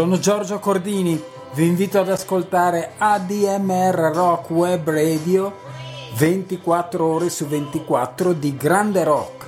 Sono Giorgio Cordini, vi invito ad ascoltare ADMR Rock Web Radio 24 ore su 24 di grande rock.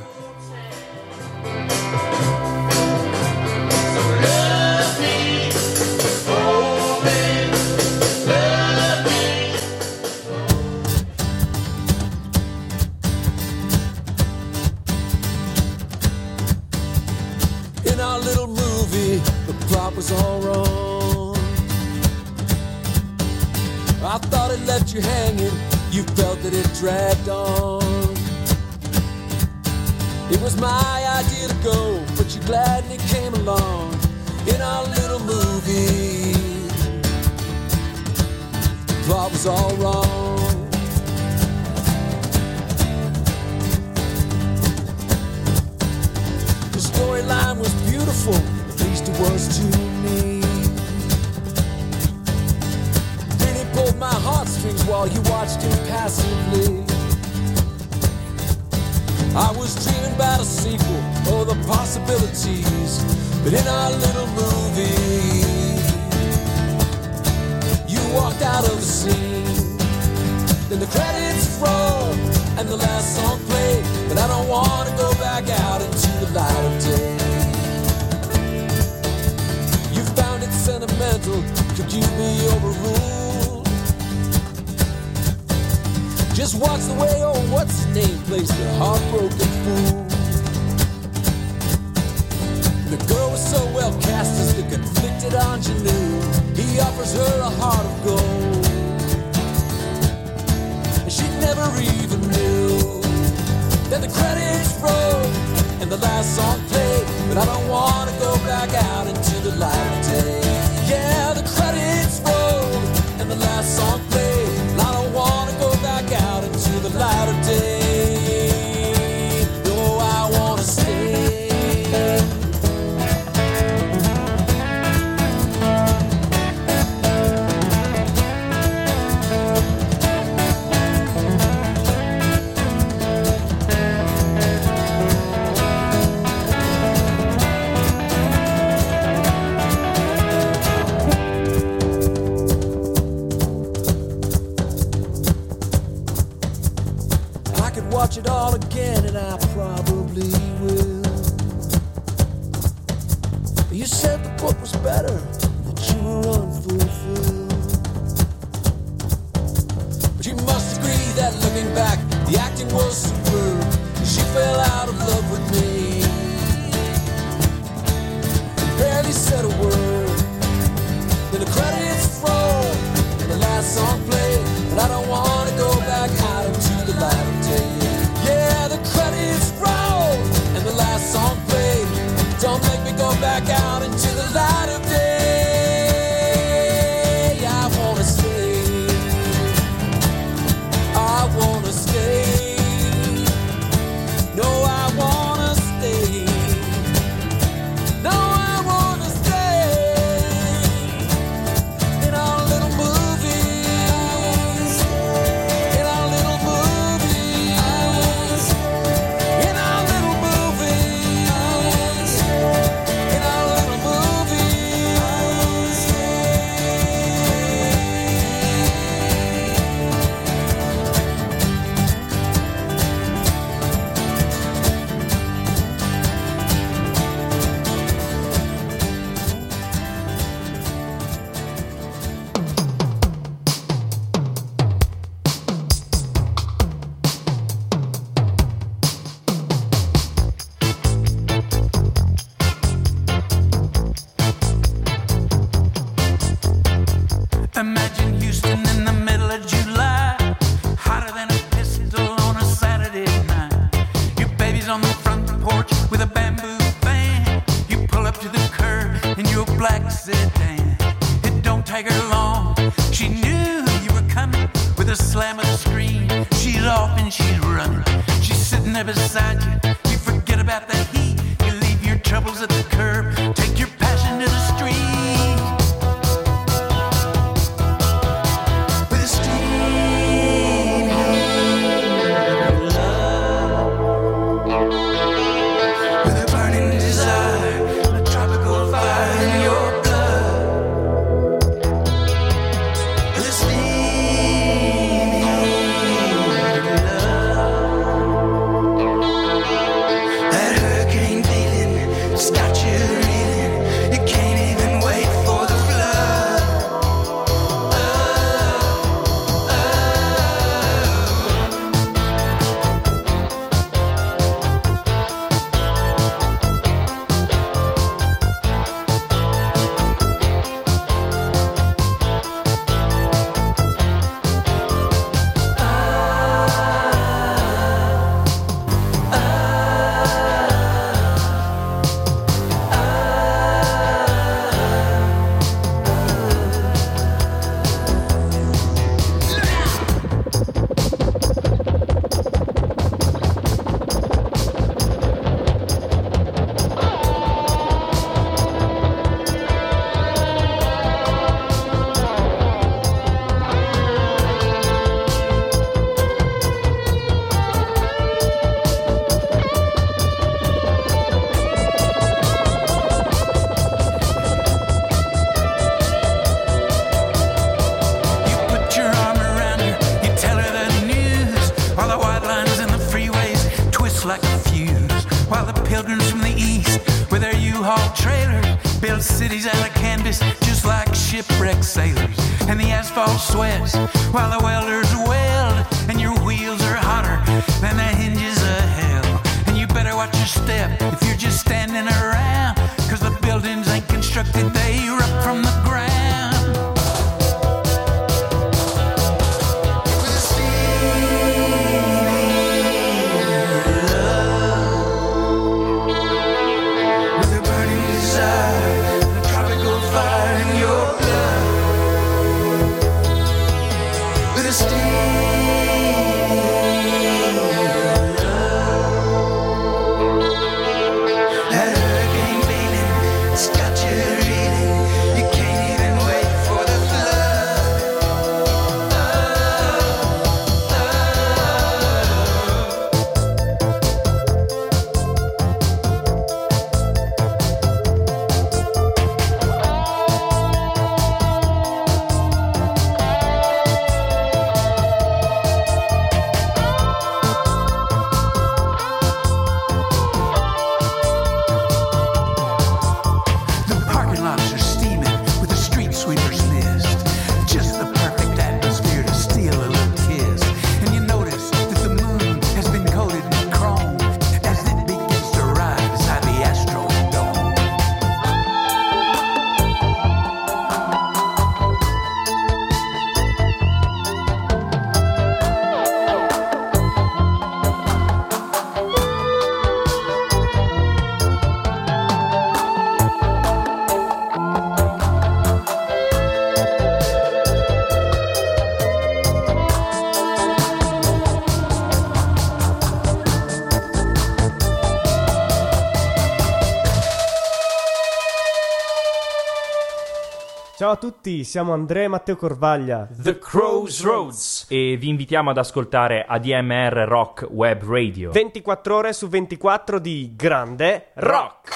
Ciao a tutti, siamo Andrea e Matteo Corvaglia, The Crow's Roads, e vi invitiamo ad ascoltare ADMR Rock Web Radio. 24 ore su 24 di Grande Rock.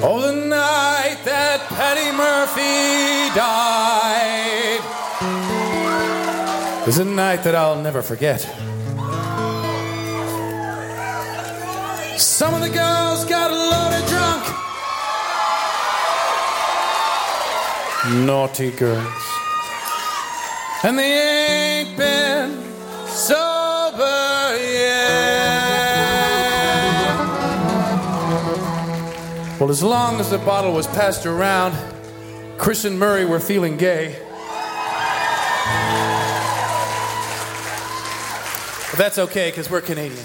Oh, the night that Patty Murphy died was a night that I'll never forget. Some of the girls got a loaded drunk. naughty girls. And they ain't been sober yet. Well, as long as the bottle was passed around, Chris and Murray were feeling gay. But that's okay, because we're Canadian.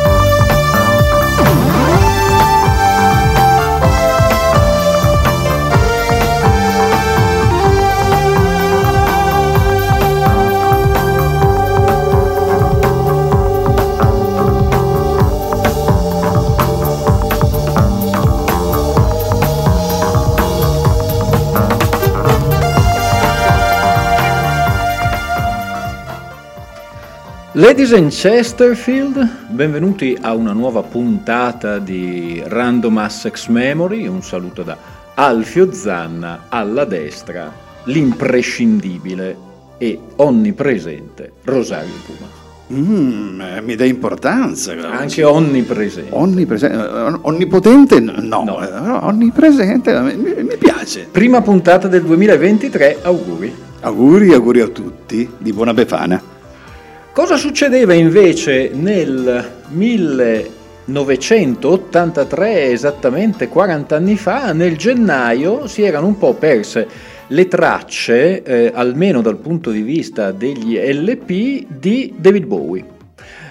Ladies and Chesterfield, benvenuti a una nuova puntata di Random Assex Memory. Un saluto da Alfio Zanna alla destra, l'imprescindibile e onnipresente Rosario Puma. Mm, eh, mi dà importanza. Anche onnipresente. Onnipresen- eh, onnipotente? No, No. eh, onnipresente mi, mi piace. Prima puntata del 2023, auguri. Auguri, auguri a tutti, di buona Befana. Cosa succedeva invece nel 1983, esattamente 40 anni fa? Nel gennaio si erano un po' perse le tracce, eh, almeno dal punto di vista degli LP, di David Bowie.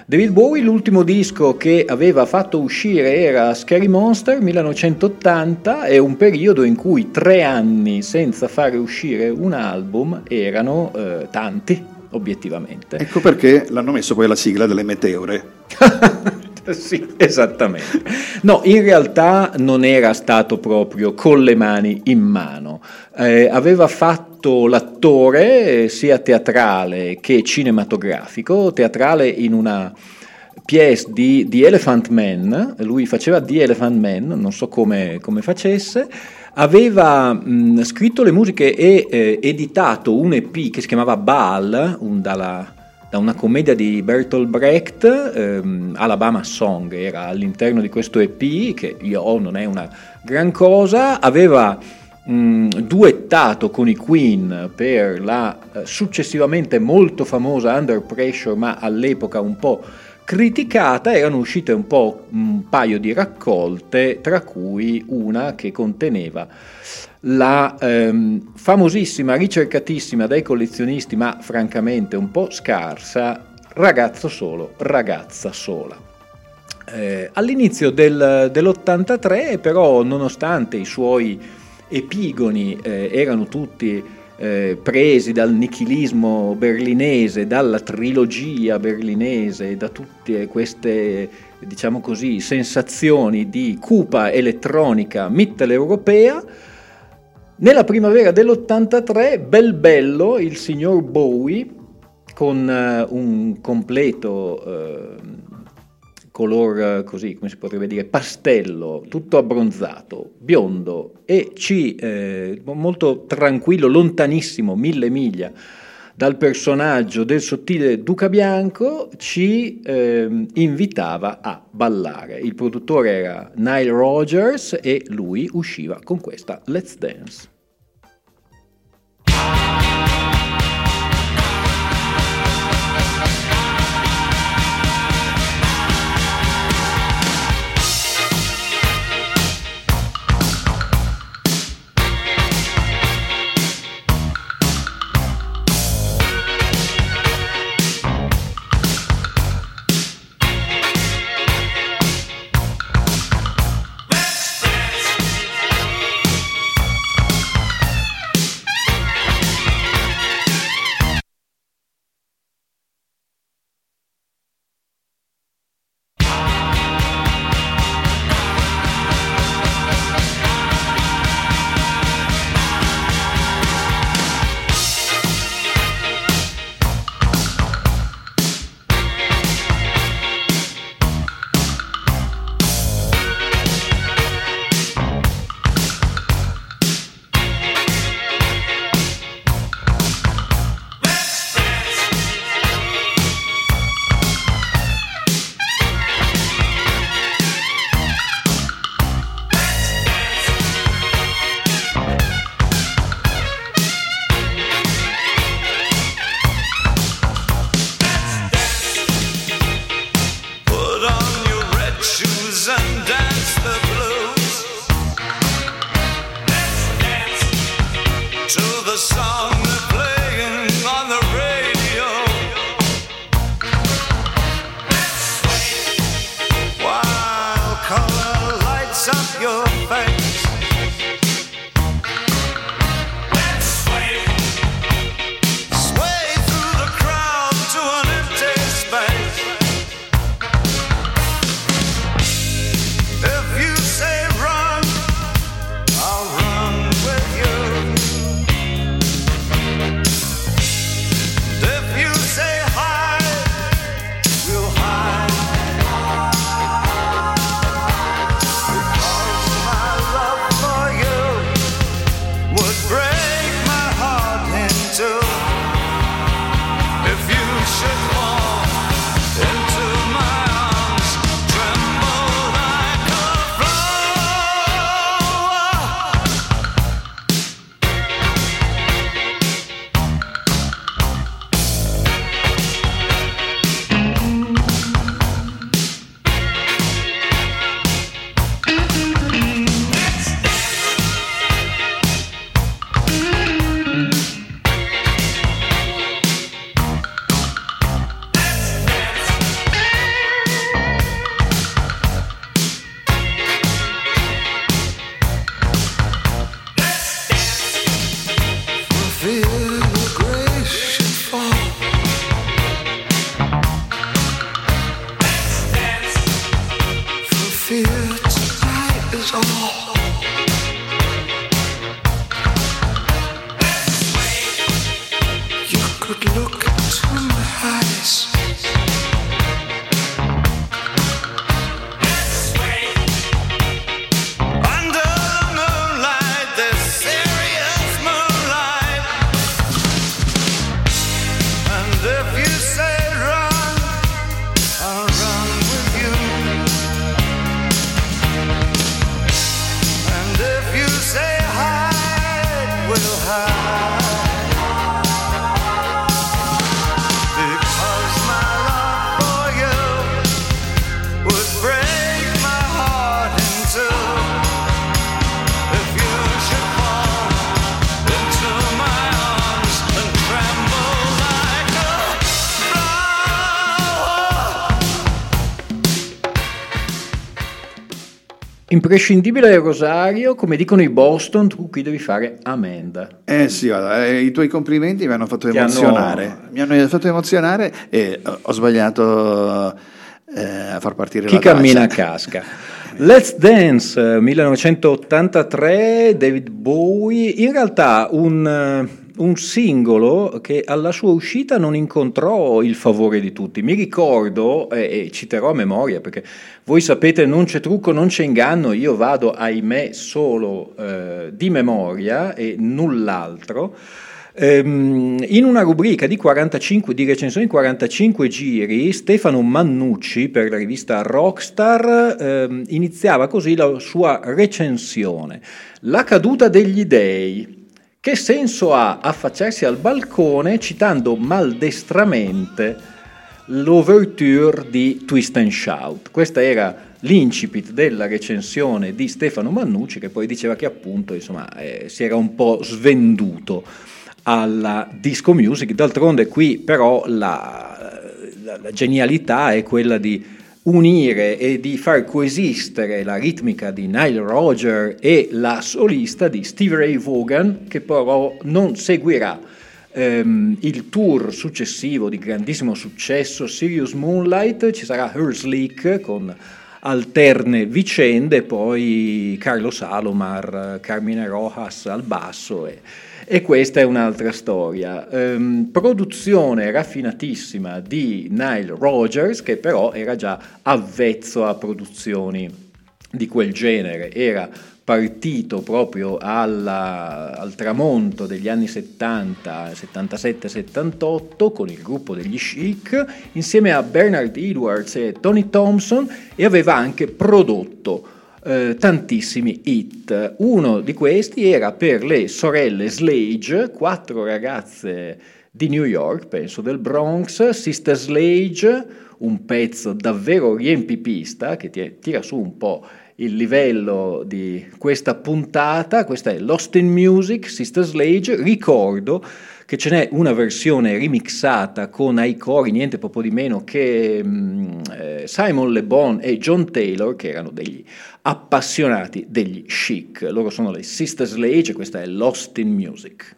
David Bowie, l'ultimo disco che aveva fatto uscire era Scary Monster 1980, è un periodo in cui tre anni senza fare uscire un album erano eh, tanti, obiettivamente. Ecco perché l'hanno messo poi alla sigla delle meteore. sì, esattamente. No, in realtà non era stato proprio con le mani in mano. Eh, aveva fatto l'attore sia teatrale che cinematografico, teatrale in una pièce di The Elephant Man, lui faceva The Elephant Man, non so come, come facesse, aveva mh, scritto le musiche e eh, editato un EP che si chiamava Baal, un dalla da una commedia di Bertolt Brecht, ehm, Alabama Song era all'interno di questo EP, che io ho, non è una gran cosa, aveva mh, duettato con i Queen per la eh, successivamente molto famosa Under Pressure, ma all'epoca un po' criticata, erano uscite un po' un paio di raccolte, tra cui una che conteneva la ehm, famosissima, ricercatissima dai collezionisti, ma francamente un po' scarsa, Ragazzo solo, ragazza sola. Eh, all'inizio del, dell'83, però, nonostante i suoi epigoni eh, erano tutti eh, presi dal nichilismo berlinese, dalla trilogia berlinese, da tutte queste, diciamo così, sensazioni di cupa elettronica mitteleuropea, nella primavera dell'83, bel bello, il signor Bowie, con eh, un completo eh, color eh, così, come si potrebbe dire, pastello, tutto abbronzato, biondo e ci, eh, molto tranquillo, lontanissimo, mille miglia dal personaggio del sottile Duca Bianco, ci ehm, invitava a ballare. Il produttore era Nile Rogers e lui usciva con questa Let's Dance. Imprescindibile Rosario, come dicono i Boston, tu qui devi fare Amanda. Eh sì, guarda, eh, i tuoi complimenti mi hanno fatto Ti emozionare. hanno- Mi hanno fatto emozionare e eh, ho sbagliato eh, a far partire Chi la traccia. cammina casca. Let's Dance eh, 1983, David Bowie, in realtà un, eh, un singolo che alla sua uscita non incontrò il favore di tutti. Mi ricordo, eh, e citerò a memoria perché voi sapete non c'è trucco, non c'è inganno, io vado ahimè solo eh, di memoria e null'altro. Ehm, in una rubrica di 45 di recensioni 45 giri, Stefano Mannucci per la rivista Rockstar ehm, iniziava così la sua recensione. La caduta degli dei. Che senso ha affacciarsi al balcone citando maldestramente l'ouverture di Twist and Shout? Questa era l'incipit della recensione di Stefano Mannucci che poi diceva che appunto insomma, eh, si era un po' svenduto alla disco music. D'altronde qui però la, la- la genialità è quella di unire e di far coesistere la ritmica di Nile Roger e la solista di Steve Ray Vaughan che però non seguirà ehm, il tour successivo di grandissimo successo Sirius Moonlight, ci sarà Hers Leak con alterne vicende, poi Carlo Salomar, Carmine Rojas al basso e, e questa è un'altra storia. Ehm, produzione raffinatissima di Nile Rogers che però era già avvezzo a produzioni di quel genere, era partito proprio alla- al tramonto degli anni 70, 77-78 con il gruppo degli Chic insieme a Bernard Edwards e Tony Thompson e aveva anche prodotto eh, tantissimi hit. Uno di questi era per le sorelle Slage, quattro ragazze di New York, penso del Bronx, Sister Slage, un pezzo davvero riempipista che ti- tira su un po' il livello di questa puntata, questa è Lost in Music, Sister Slage, ricordo che ce n'è una versione remixata con ai cori niente proprio di meno che mm, eh, Simon Le Bon e John Taylor che erano degli appassionati degli chic, loro sono le Sister Slage e questa è Lost in Music.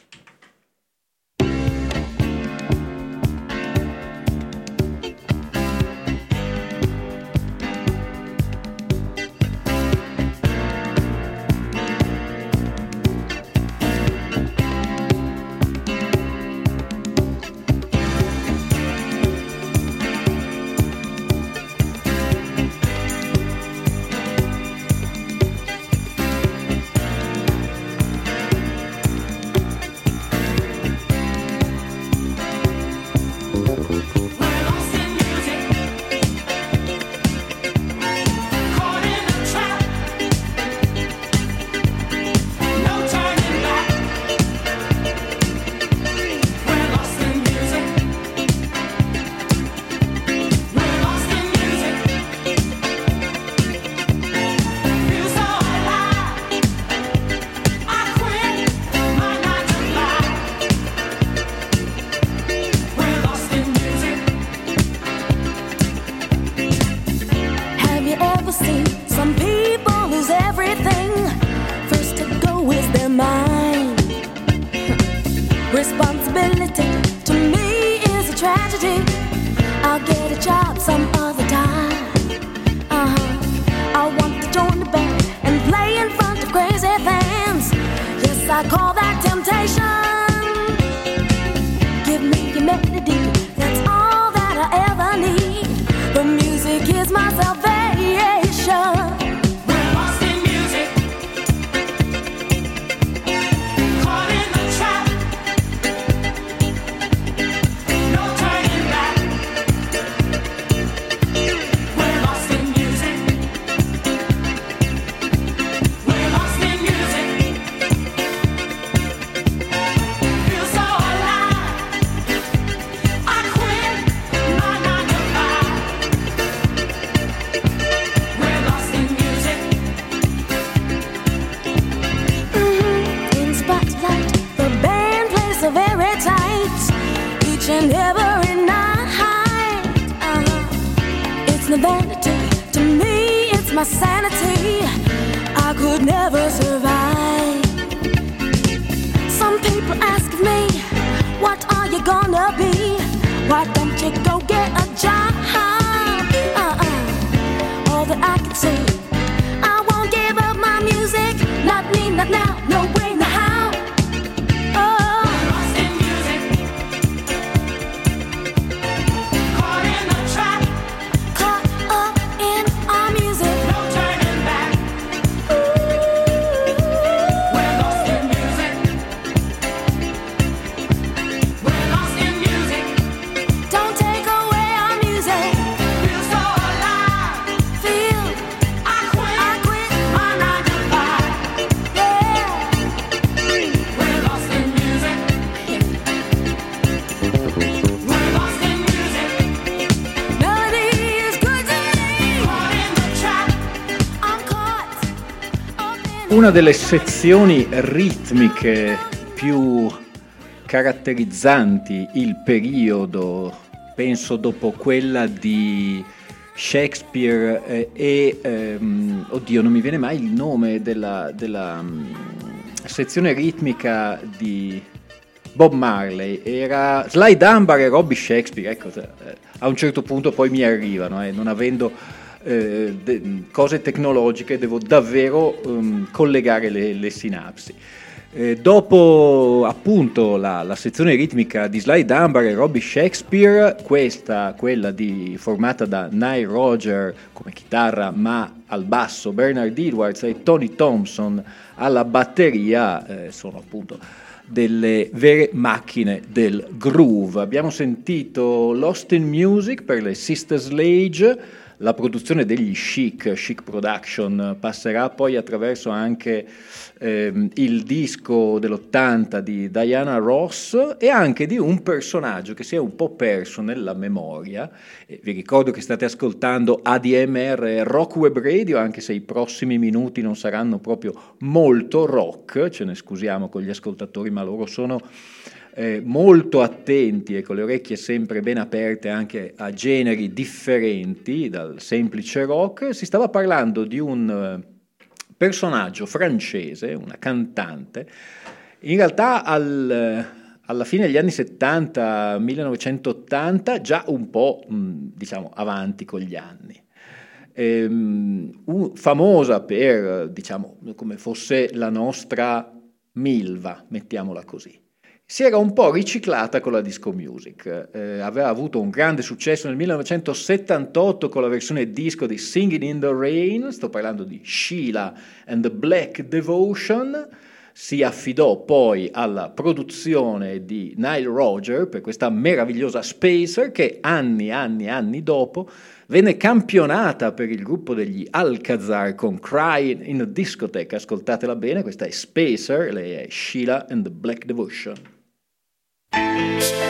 My sanity. I could never survive. Some people ask me, What are you gonna be? Why don't you go get a job? Uh-uh. All that I can say, I won't give up my music. Not me, not now, Una delle sezioni ritmiche più caratterizzanti il periodo, penso dopo quella di Shakespeare eh, e, ehm, oddio non mi viene mai il nome della, della, mm, sezione ritmica di Bob Marley, era Sly Dunbar e Robbie Shakespeare, ecco, eh, a un certo punto poi mi arrivano, eh, non avendo eh, de- cose tecnologiche devo davvero ehm, collegare le, le sinapsi. Eh, dopo appunto la, la sezione ritmica di Sly Dunbar e Robbie Shakespeare, questa, quella di, formata da Nile Roger come chitarra, ma al basso Bernard Edwards e Tony Thompson alla batteria, eh, sono appunto delle vere macchine del groove. Abbiamo sentito Lost in Music per le Sister Slade, la produzione degli Chic, Chic Production, passerà poi attraverso anche ehm, il disco dell'80 di Diana Ross e anche di un personaggio che si è un po' perso nella memoria. Vi ricordo che state ascoltando ADMR Rock Web Radio, anche se i prossimi minuti non saranno proprio molto rock, ce ne scusiamo con gli ascoltatori, ma loro sono eh, molto attenti e con le orecchie sempre ben aperte anche a generi differenti dal semplice rock, si stava parlando di un eh, personaggio francese, una cantante, in realtà al, eh, alla fine degli anni 70, 1980, già un po' mh, diciamo avanti con gli anni. Ehm, famosa per, diciamo, come fosse la nostra Milva, mettiamola così si era un po' riciclata con la disco music. Eh, aveva avuto un grande successo nel 1978 con la versione disco di Singing in the Rain, sto parlando di Sheila and the Black Devotion. Si affidò poi alla produzione di Nile Roger per questa meravigliosa Spacer che anni, anni, anni dopo venne campionata per il gruppo degli Alcazar con Cry in a Discotheque. Ascoltatela bene, questa è Spacer, lei è Sheila and the Black Devotion. Thank you.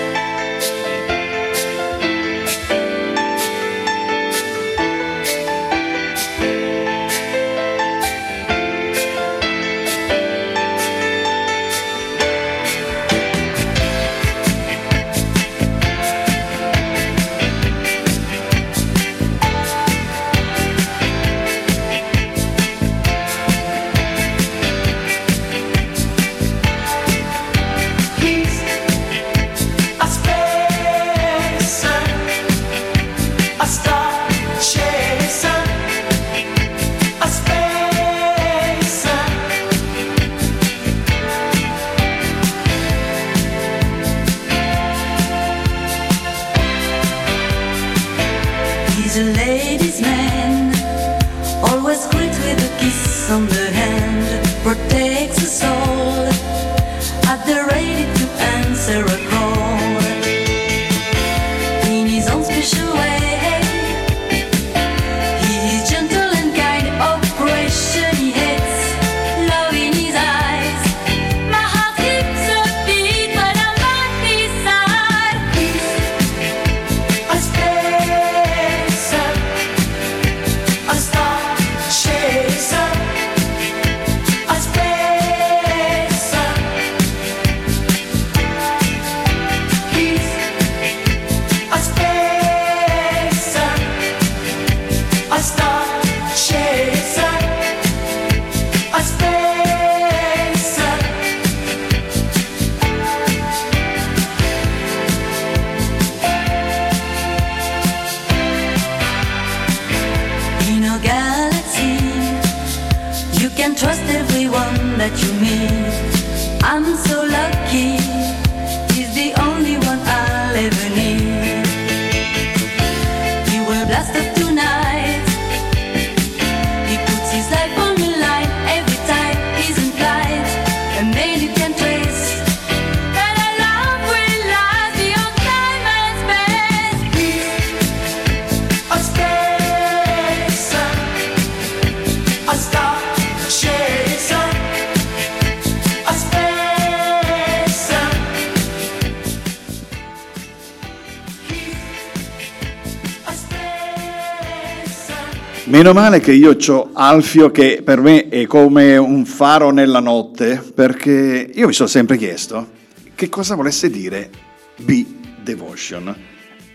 Meno male che io ho Alfio che per me è come un faro nella notte, perché io mi sono sempre chiesto che cosa volesse dire Be Devotion.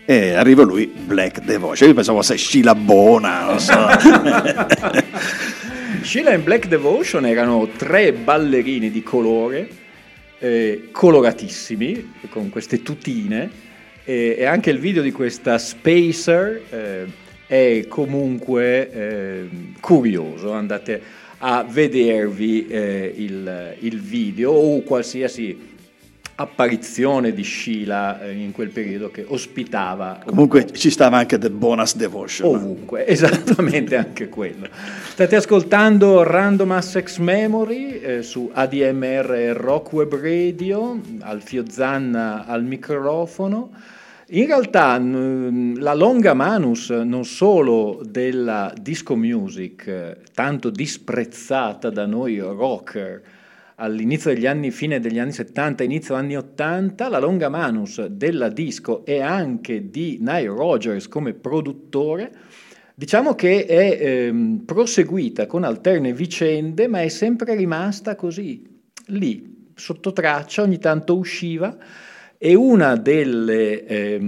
E arriva lui, Black Devotion. Io pensavo fosse scilabona, non so. Sheila e Black Devotion erano tre ballerini di colore, eh, coloratissimi, con queste tutine, e, e anche il video di questa Spacer eh, è comunque eh, curioso, andate a vedervi eh, il, il video o qualsiasi apparizione di Sheila eh, in quel periodo che ospitava Comunque ci stava anche The Bonus Devotion. ovunque, esattamente anche quello. State ascoltando Random Assex Memory eh, su ADMR Rock Web Radio, Alfio Zanna al microfono. In realtà n- la longa manus non solo della disco music, eh, tanto disprezzata da noi rocker, all'inizio degli anni, fine degli anni 70, inizio anni 80, la longa manus della disco e anche di Nile Rogers come produttore, diciamo che è ehm, proseguita con alterne vicende, ma è sempre rimasta così, lì, sotto traccia, ogni tanto usciva. E uno degli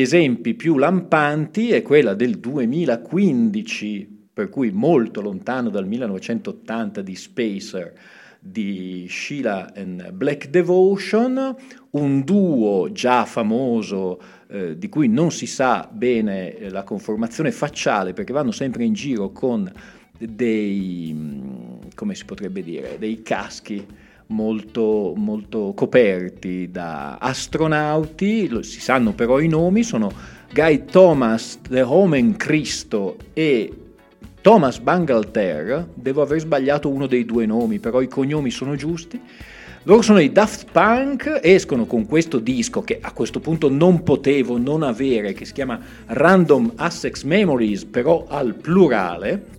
esempi più lampanti è quella del 2015, per cui molto lontano dal 1980 di Spacer, di Sheila and Black Devotion, un duo già famoso eh, di cui non si sa bene eh, la conformazione facciale perché vanno sempre in giro con dei, mm, come si potrebbe dire, dei caschi molto, molto coperti da astronauti, si sanno però i nomi, sono Guy Thomas de Homen Cristo e Thomas Bangalter, devo aver sbagliato uno dei due nomi, però i cognomi sono giusti. Loro sono i Daft Punk, escono con questo disco che a questo punto non potevo non avere, che si chiama Random Assex Memories, però al plurale.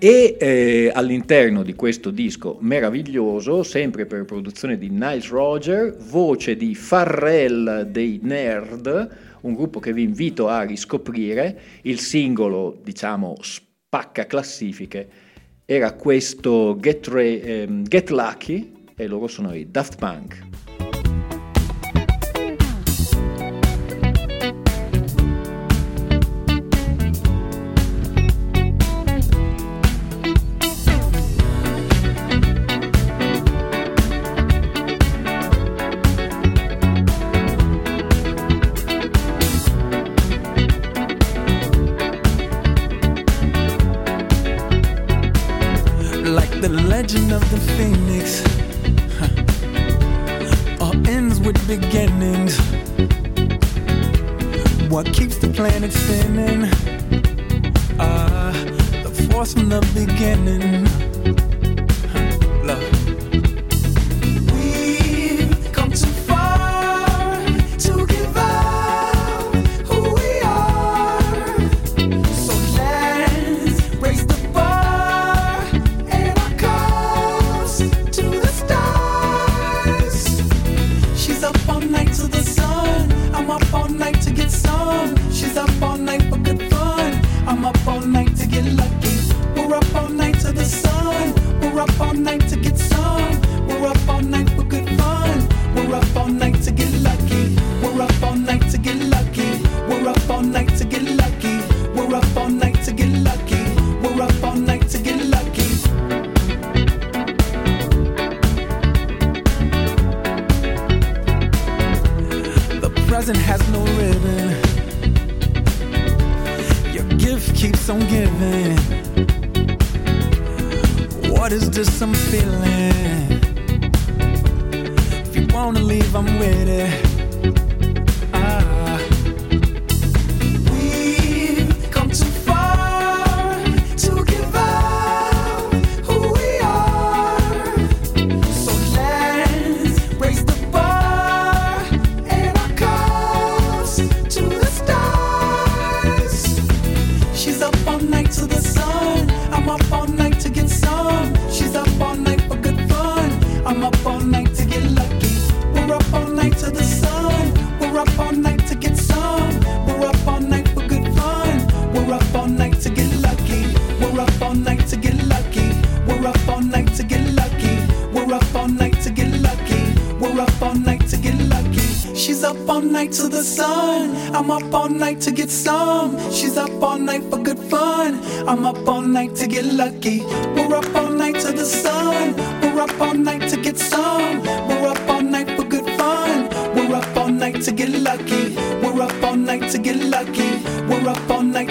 E eh, all'interno di questo disco meraviglioso, sempre per produzione di Niles Roger, voce di Farrell dei Nerd, un gruppo che vi invito a riscoprire, il singolo, diciamo, spacca classifiche, era questo Get, Re- ehm, Get Lucky e loro sono i Daft Punk.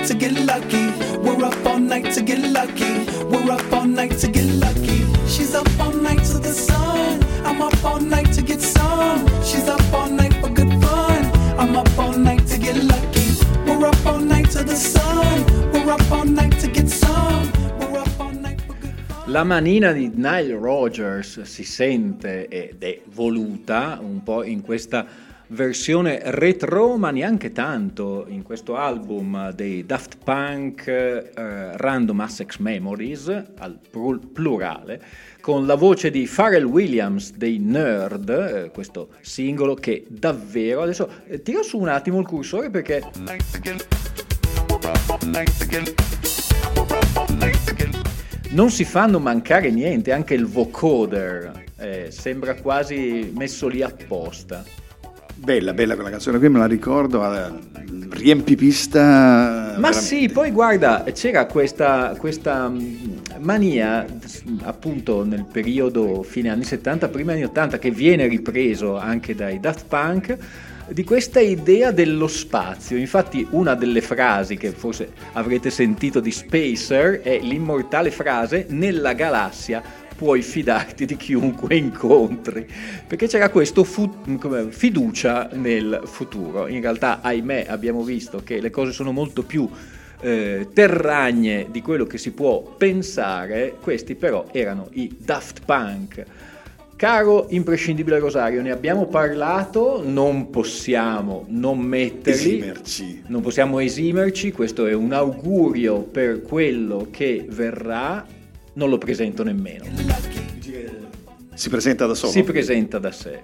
To get lucky. La manina di Nile Rogers si sente ed è voluta un po' in questa versione retro, ma neanche tanto in questo album dei Daft Punk eh, Random Access Memories, al plurale, con la voce di Pharrell Williams dei Nerd, eh, questo singolo che davvero... Adesso eh, tiro su un attimo il cursore perché... Non si fanno mancare niente, anche il vocoder eh, sembra quasi messo lì apposta. Bella, bella quella canzone qui, me la ricordo, eh, riempipista. Ma veramente. sì, poi guarda, c'era questa, questa mh, mania, appunto nel periodo fine anni 70, primi anni 80, che viene ripreso anche dai Daft Punk, di questa idea dello spazio. Infatti una delle frasi che forse avrete sentito di Spacer è l'immortale frase nella galassia puoi fidarti di chiunque incontri, perché c'era questa fiducia nel futuro. In realtà, ahimè, abbiamo visto che le cose sono molto più eh, terragne di quello che si può pensare, questi però erano i Daft Punk. Caro imprescindibile Rosario, ne abbiamo parlato, non possiamo non metterli, Esimerci. non possiamo esimerci, questo è un augurio per quello che verrà, non lo presento nemmeno. Si presenta da solo? Si presenta da sé.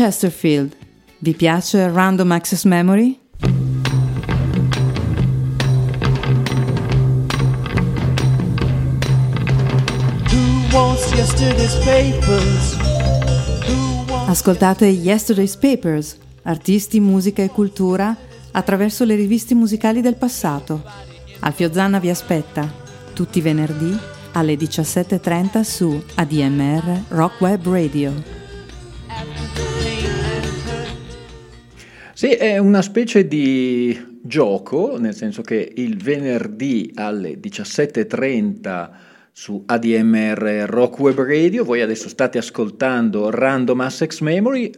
Chesterfield. Vi piace Random Access Memory? Ascoltate Yesterday's Papers, artisti, musica e cultura attraverso le riviste musicali del passato. Alfio Zanna vi aspetta tutti i venerdì alle 17.30 su ADMR Rock Web Radio. Sì, è una specie di gioco, nel senso che il venerdì alle 17.30 su ADMR Rock Web Radio, voi adesso state ascoltando Random Access Memory,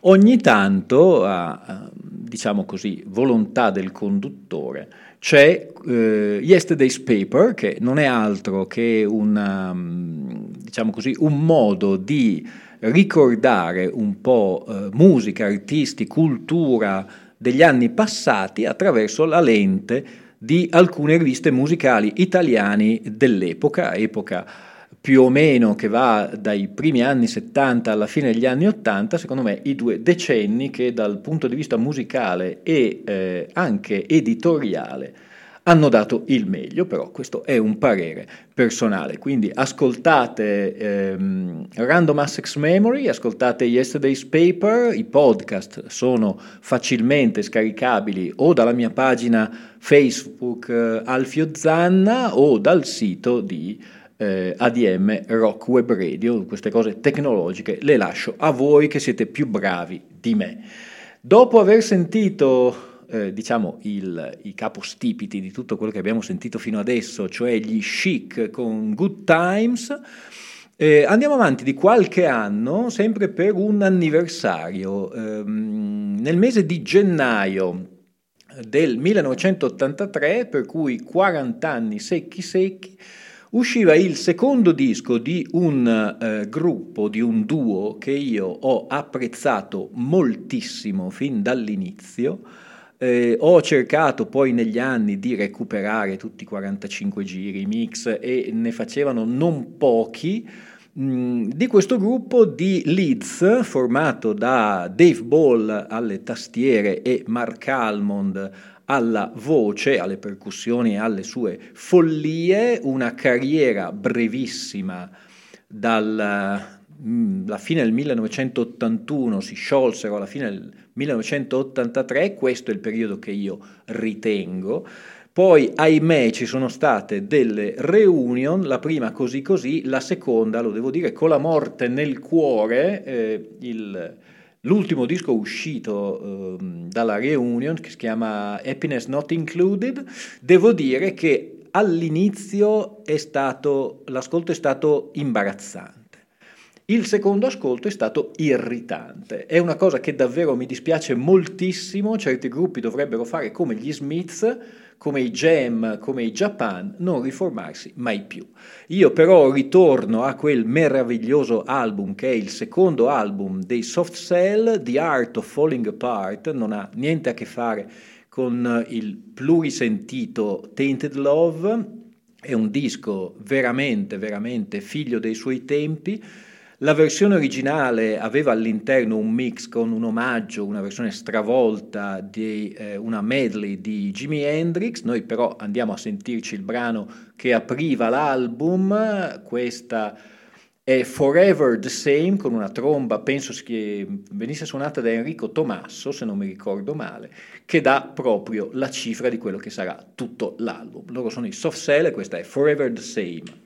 ogni tanto, a, diciamo così, volontà del conduttore, c'è eh, Yesterday's Paper, che non è altro che una, diciamo così, un modo di ricordare un po' eh, musica, artisti, cultura degli anni passati attraverso la lente di alcune riviste musicali italiani dell'epoca, epoca più o meno che va dai primi anni 70 alla fine degli anni 80, secondo me i due decenni che dal punto di vista musicale e eh, anche editoriale hanno dato il meglio, però questo è un parere personale, quindi ascoltate ehm, Random Access Memory, ascoltate Yesterday's Paper, i podcast sono facilmente scaricabili o dalla mia pagina Facebook eh, Alfio Zanna o dal sito di eh, ADM Rock Web Radio, queste cose tecnologiche le lascio a voi che siete più bravi di me. Dopo aver sentito eh, diciamo il, i capostipiti di tutto quello che abbiamo sentito fino adesso, cioè gli chic con Good Times. Eh, andiamo avanti di qualche anno, sempre per un anniversario. Ehm, nel mese di gennaio del 1983, per cui 40 anni secchi secchi, usciva il secondo disco di un eh, gruppo, di un duo che io ho apprezzato moltissimo fin dall'inizio. Eh, ho cercato poi negli anni di recuperare tutti i 45 giri, mix e ne facevano non pochi mh, di questo gruppo di Leeds formato da Dave Ball alle tastiere e Mark Almond alla voce, alle percussioni e alle sue follie, una carriera brevissima dalla fine del 1981, si sciolsero alla fine del 1983, questo è il periodo che io ritengo. Poi, ahimè, ci sono state delle reunion, la prima così così, la seconda, lo devo dire, con la morte nel cuore, eh, il, l'ultimo disco uscito eh, dalla reunion, che si chiama Happiness Not Included, devo dire che all'inizio è stato, l'ascolto è stato imbarazzante. Il secondo ascolto è stato irritante. È una cosa che davvero mi dispiace moltissimo. Certi gruppi dovrebbero fare come gli Smiths, come i Jam, come i Japan, non riformarsi mai più. Io però ritorno a quel meraviglioso album che è il secondo album dei Soft Cell, The Art of Falling Apart, non ha niente a che fare con il plurisentito Tainted Love, è un disco veramente, veramente figlio dei suoi tempi. La versione originale aveva all'interno un mix con un omaggio, una versione stravolta di eh, una medley di Jimi Hendrix, noi però andiamo a sentirci il brano che apriva l'album, questa è Forever the Same con una tromba, penso che venisse suonata da Enrico Tomasso, se non mi ricordo male, che dà proprio la cifra di quello che sarà tutto l'album. Loro sono i Soft Cell e questa è Forever the Same.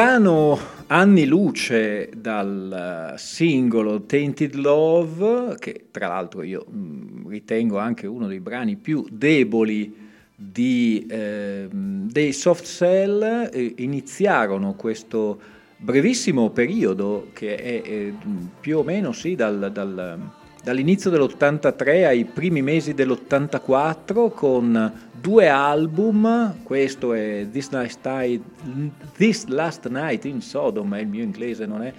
Lontano anni luce dal eh, singolo Tainted Love, che tra l'altro io mh, ritengo anche uno dei brani più deboli di, ehm, dei Soft Cell, eh, iniziarono questo brevissimo periodo che è eh, più o meno sì, dal- dal- dall'inizio dell'83 ai primi mesi dell'84 con due album, questo è This Night, This Last Night in Sodom, il mio inglese non è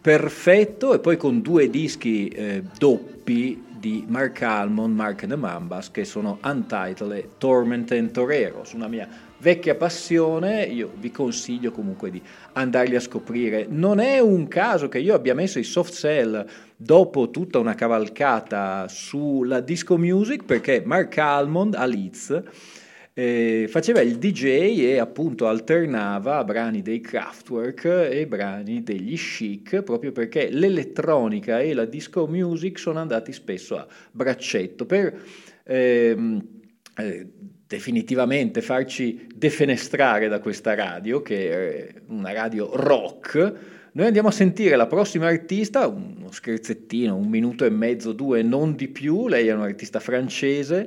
perfetto, e poi con due dischi eh, doppi di Mark Almond, Mark and the Mambas, che sono Untitled e Torment and Torero, su una mia vecchia passione, io vi consiglio comunque di andarli a scoprire. Non è un caso che io abbia messo i soft cell dopo tutta una cavalcata sulla disco music, perché Mark Almond a Leeds eh, faceva il DJ e appunto alternava brani dei Kraftwerk e brani degli Chic, proprio perché l'elettronica e la disco music sono andati spesso a braccetto per ehm, eh, definitivamente farci defenestrare da questa radio, che è una radio rock. Noi andiamo a sentire la prossima artista, uno scherzettino, un minuto e mezzo, due, non di più. Lei è un'artista francese,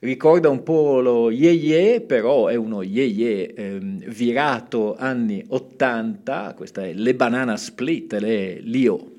ricorda un po' lo ye-ye, però è uno ye-ye ehm, virato anni 80. Questa è Le Banana Split, le Lio.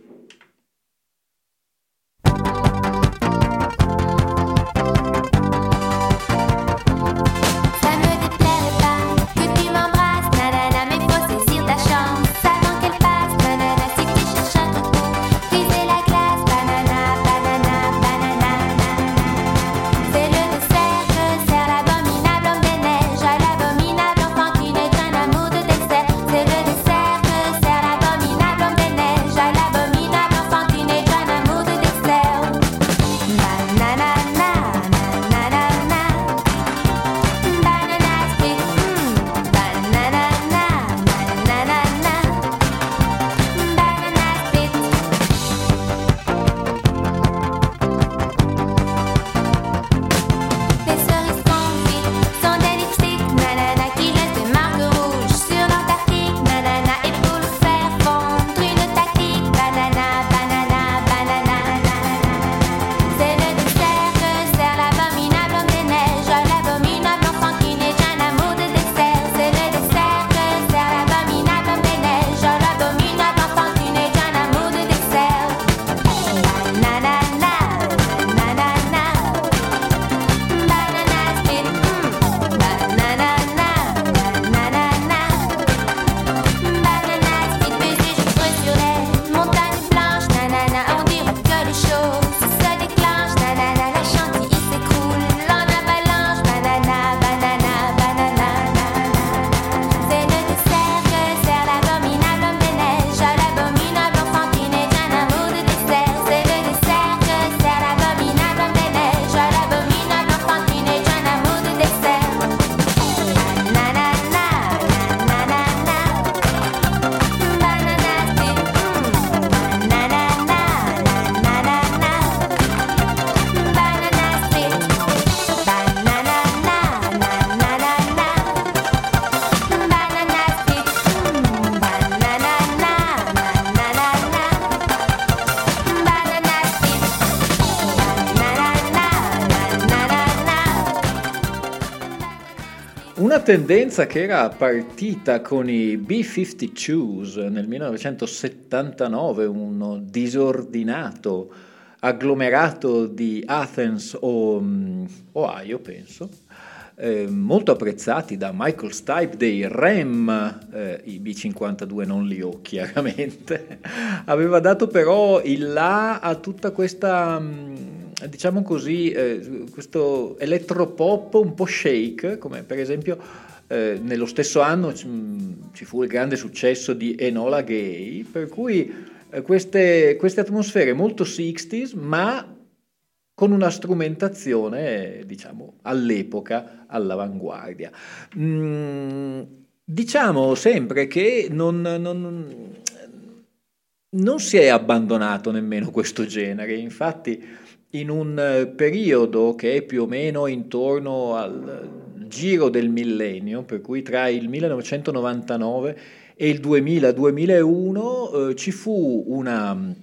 Tendenza che era partita con i B-52s nel 1979, uno disordinato agglomerato di Athens o mm, Ohio, penso, eh, molto apprezzati da Michael Stipe dei Rem, eh, i B52 non li ho chiaramente, aveva dato però il là a tutta questa, mm, diciamo così, eh, questo elettropop un po' shake, come per esempio eh, nello stesso anno mm, ci fu il grande successo di Enola Gay, per cui eh, queste, queste atmosfere molto 60s, ma con una strumentazione, diciamo, all'epoca all'avanguardia. Mm, diciamo sempre che non, non- non si è abbandonato nemmeno questo genere, infatti in un eh, periodo che è più o meno intorno al giro del millennio, per cui tra il 1999 e il 2000-2001 eh, ci fu una mh,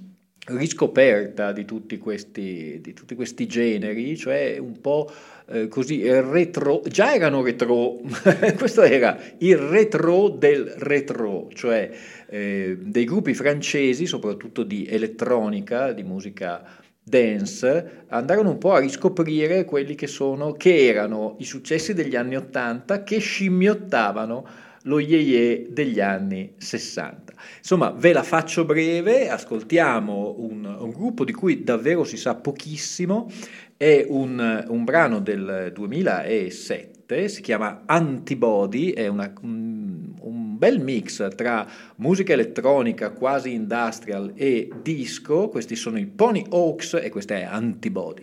riscoperta di tutti questi, di tutti questi generi, cioè un po' eh, così retro, già erano retro, questo era il retro del retro, cioè eh, dei gruppi francesi, soprattutto di elettronica, di musica dance, andarono un po' a riscoprire quelli che sono, che erano i successi degli anni 80 che scimmiottavano lo ye degli anni 60. Insomma, ve la faccio breve, ascoltiamo un, un gruppo di cui davvero si sa pochissimo, è un, un brano del 2007, si chiama Antibody, è una, un, un bel mix tra musica elettronica quasi industrial e disco, questi sono i Pony Oaks e questa è Antibody.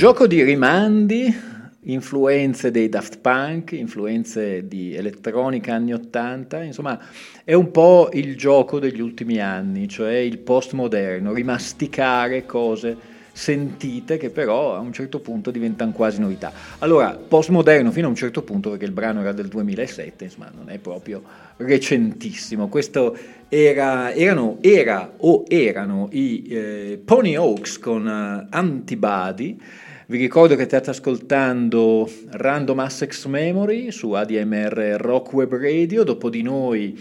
Gioco di rimandi, influenze dei Daft Punk, influenze di elettronica anni 80, insomma è un po' il gioco degli ultimi anni, cioè il postmoderno, rimasticare cose sentite che però a un certo punto diventano quasi novità. Allora, postmoderno fino a un certo punto perché il brano era del 2007, insomma non è proprio recentissimo. Questo era, erano, era o erano i eh, Pony Oaks con eh, Antibody. Vi ricordo che state ascoltando Random Access Memory su ADMR Rock Web Radio, dopo di noi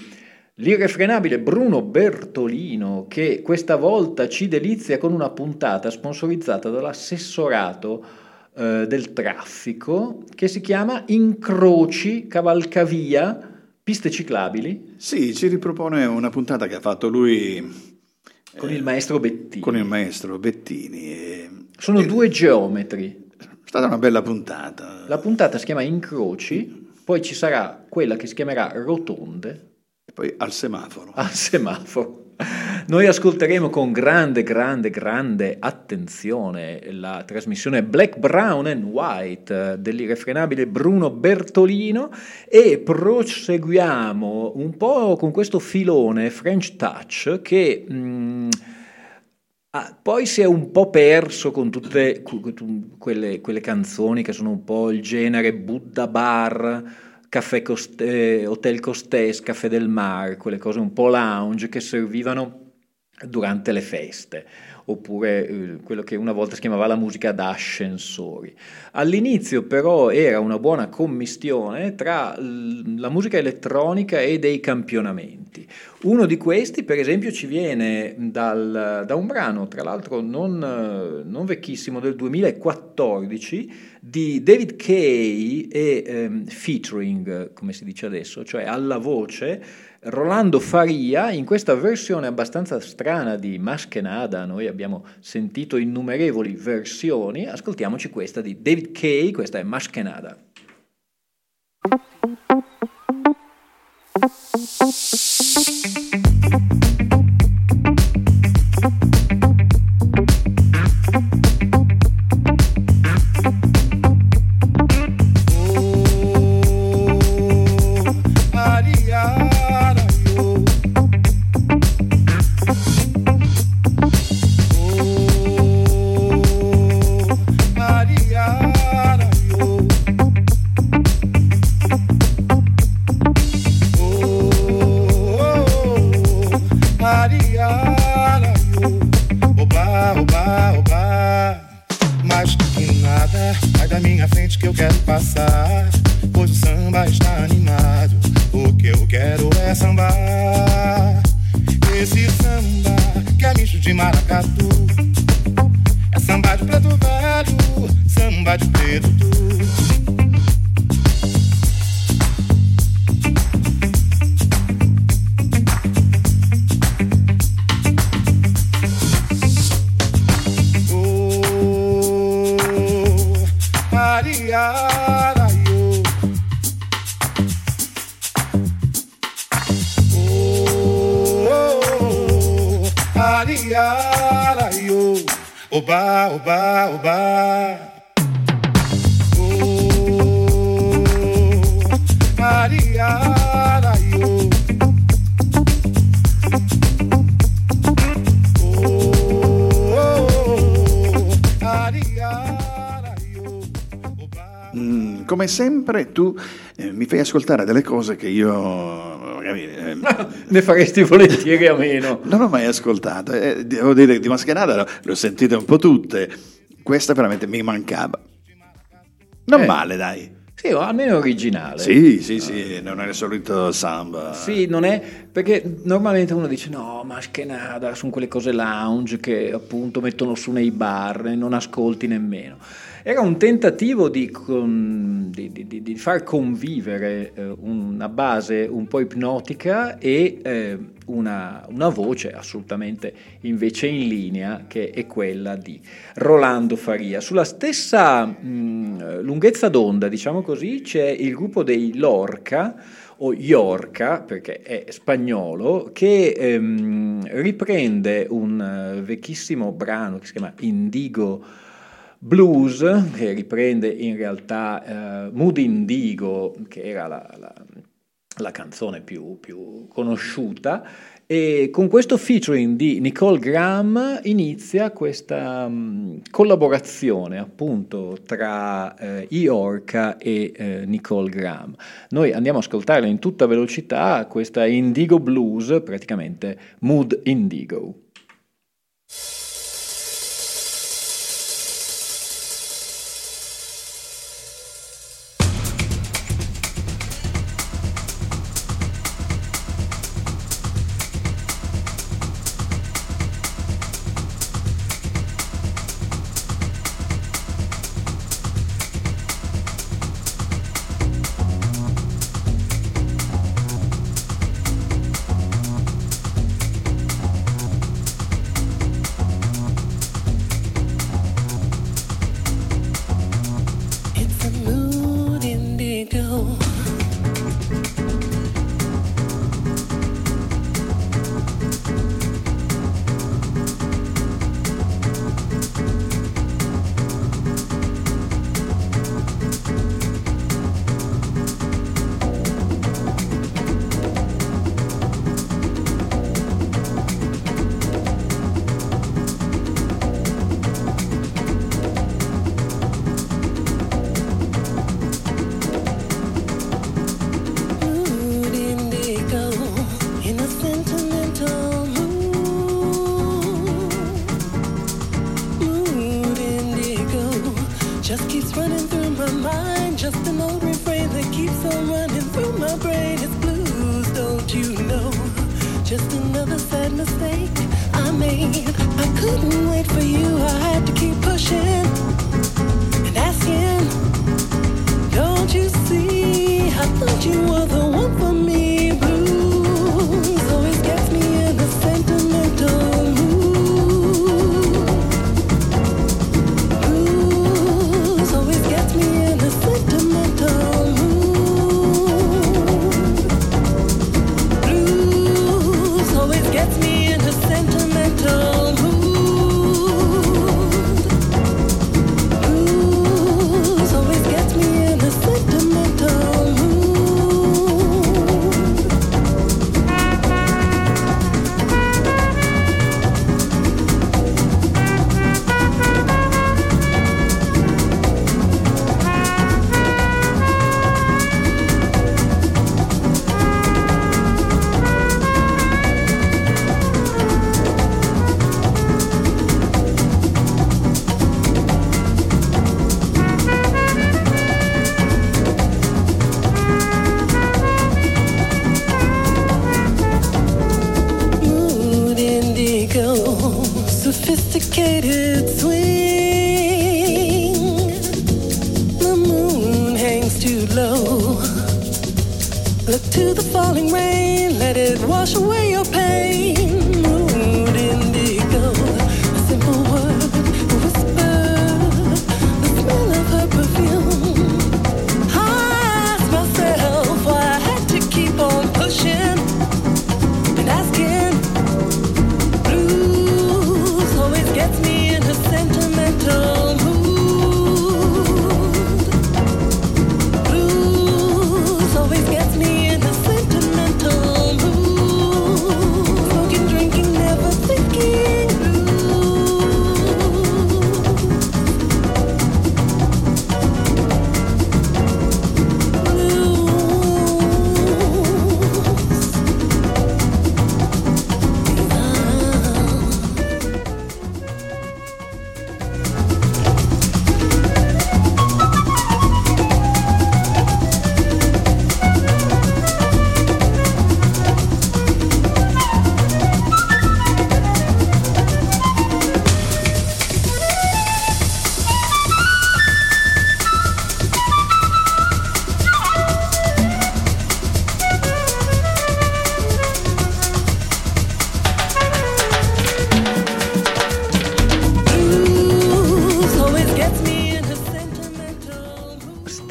l'irrefrenabile Bruno Bertolino che questa volta ci delizia con una puntata sponsorizzata dall'assessorato eh, del traffico che si chiama Incroci Cavalcavia Piste ciclabili Sì, ci ripropone una puntata che ha fatto lui con il maestro Bettini. con il maestro Bettini. e- Sono due geometri. È stata una bella puntata. La puntata si chiama Incroci, poi ci sarà quella che si chiamerà Rotonde. E poi al semaforo. al semaforo. Noi ascolteremo con grande, grande, grande attenzione la trasmissione Black, Brown and White eh, dell'irrefrenabile Bruno Bertolino e proseguiamo un po' con questo filone French Touch che mm, ah, poi si è un po' perso con tutte que- quelle, quelle canzoni che sono un po' il genere Buddha Bar, Caffè Cost- eh, Hotel Costes, Caffè del Mar, quelle cose un po' lounge che servivano durante le feste. Oppure eh, quello che una volta si chiamava la musica da ascensori. All'inizio però era una buona commistione tra la musica elettronica e dei campionamenti. Uno di questi, per esempio, ci viene dal- da un brano, tra l'altro non, non vecchissimo, del 2014, di David Kay e ehm, featuring, come si dice adesso, cioè alla voce, Rolando Faria in questa versione abbastanza strana di Maschenada. Noi abbiamo sentito innumerevoli versioni, ascoltiamoci questa di David Kay, questa è Maschenada. Mariana, sempre tu eh, mi fai ascoltare delle cose che io magari, eh, Ne faresti volentieri a meno. non ho mai ascoltato. Eh, devo dire che di Mascherada le ho- sentite un po' tutte. Questa veramente mi mancava. Non Eh. male, dai. Sì, o almeno originale. Sì, sì, sì, non è il solito samba. Sì, non è perché normalmente uno dice no, ma Maschenada sono quelle cose lounge che appunto mettono su nei bar e non ascolti nemmeno. Era un tentativo di, con- di- di- di- far convivere eh, una base un po' ipnotica e eh, una, una voce assolutamente invece in linea che è quella di Rolando Faria. Sulla stessa mh, lunghezza d'onda, diciamo così, c'è il gruppo dei Lorca o Yorca, perché è spagnolo, che ehm, riprende un eh, vecchissimo brano che si chiama Indigo Blues, che riprende in realtà eh, Mood Indigo, che era la, la- la canzone più, più conosciuta, e con questo featuring di Nicole Graham inizia questa mh, collaborazione appunto tra eh, Iorca e eh, Nicole Graham. Noi andiamo a ascoltarla in tutta velocità, questa Indigo Blues, praticamente Mood Indigo.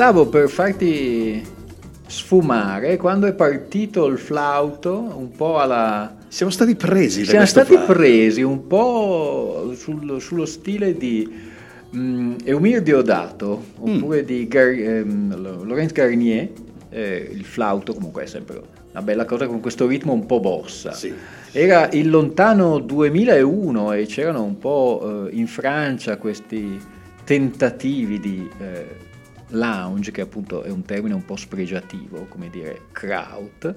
Stavo per farti sfumare quando è partito il flauto, un po' alla... Siamo stati presi da Siamo stati flauto. presi un po' sul- sullo stile di mm, Eumir Diodato oppure di Gar- Lo- Laurent Garnier, eh, il flauto comunque è sempre una bella cosa con questo ritmo un po' bossa. Era il lontano 2001 e c'erano un po' eh, in Francia questi tentativi di eh, lounge, che appunto è un termine un po' spregiativo, come dire kraut,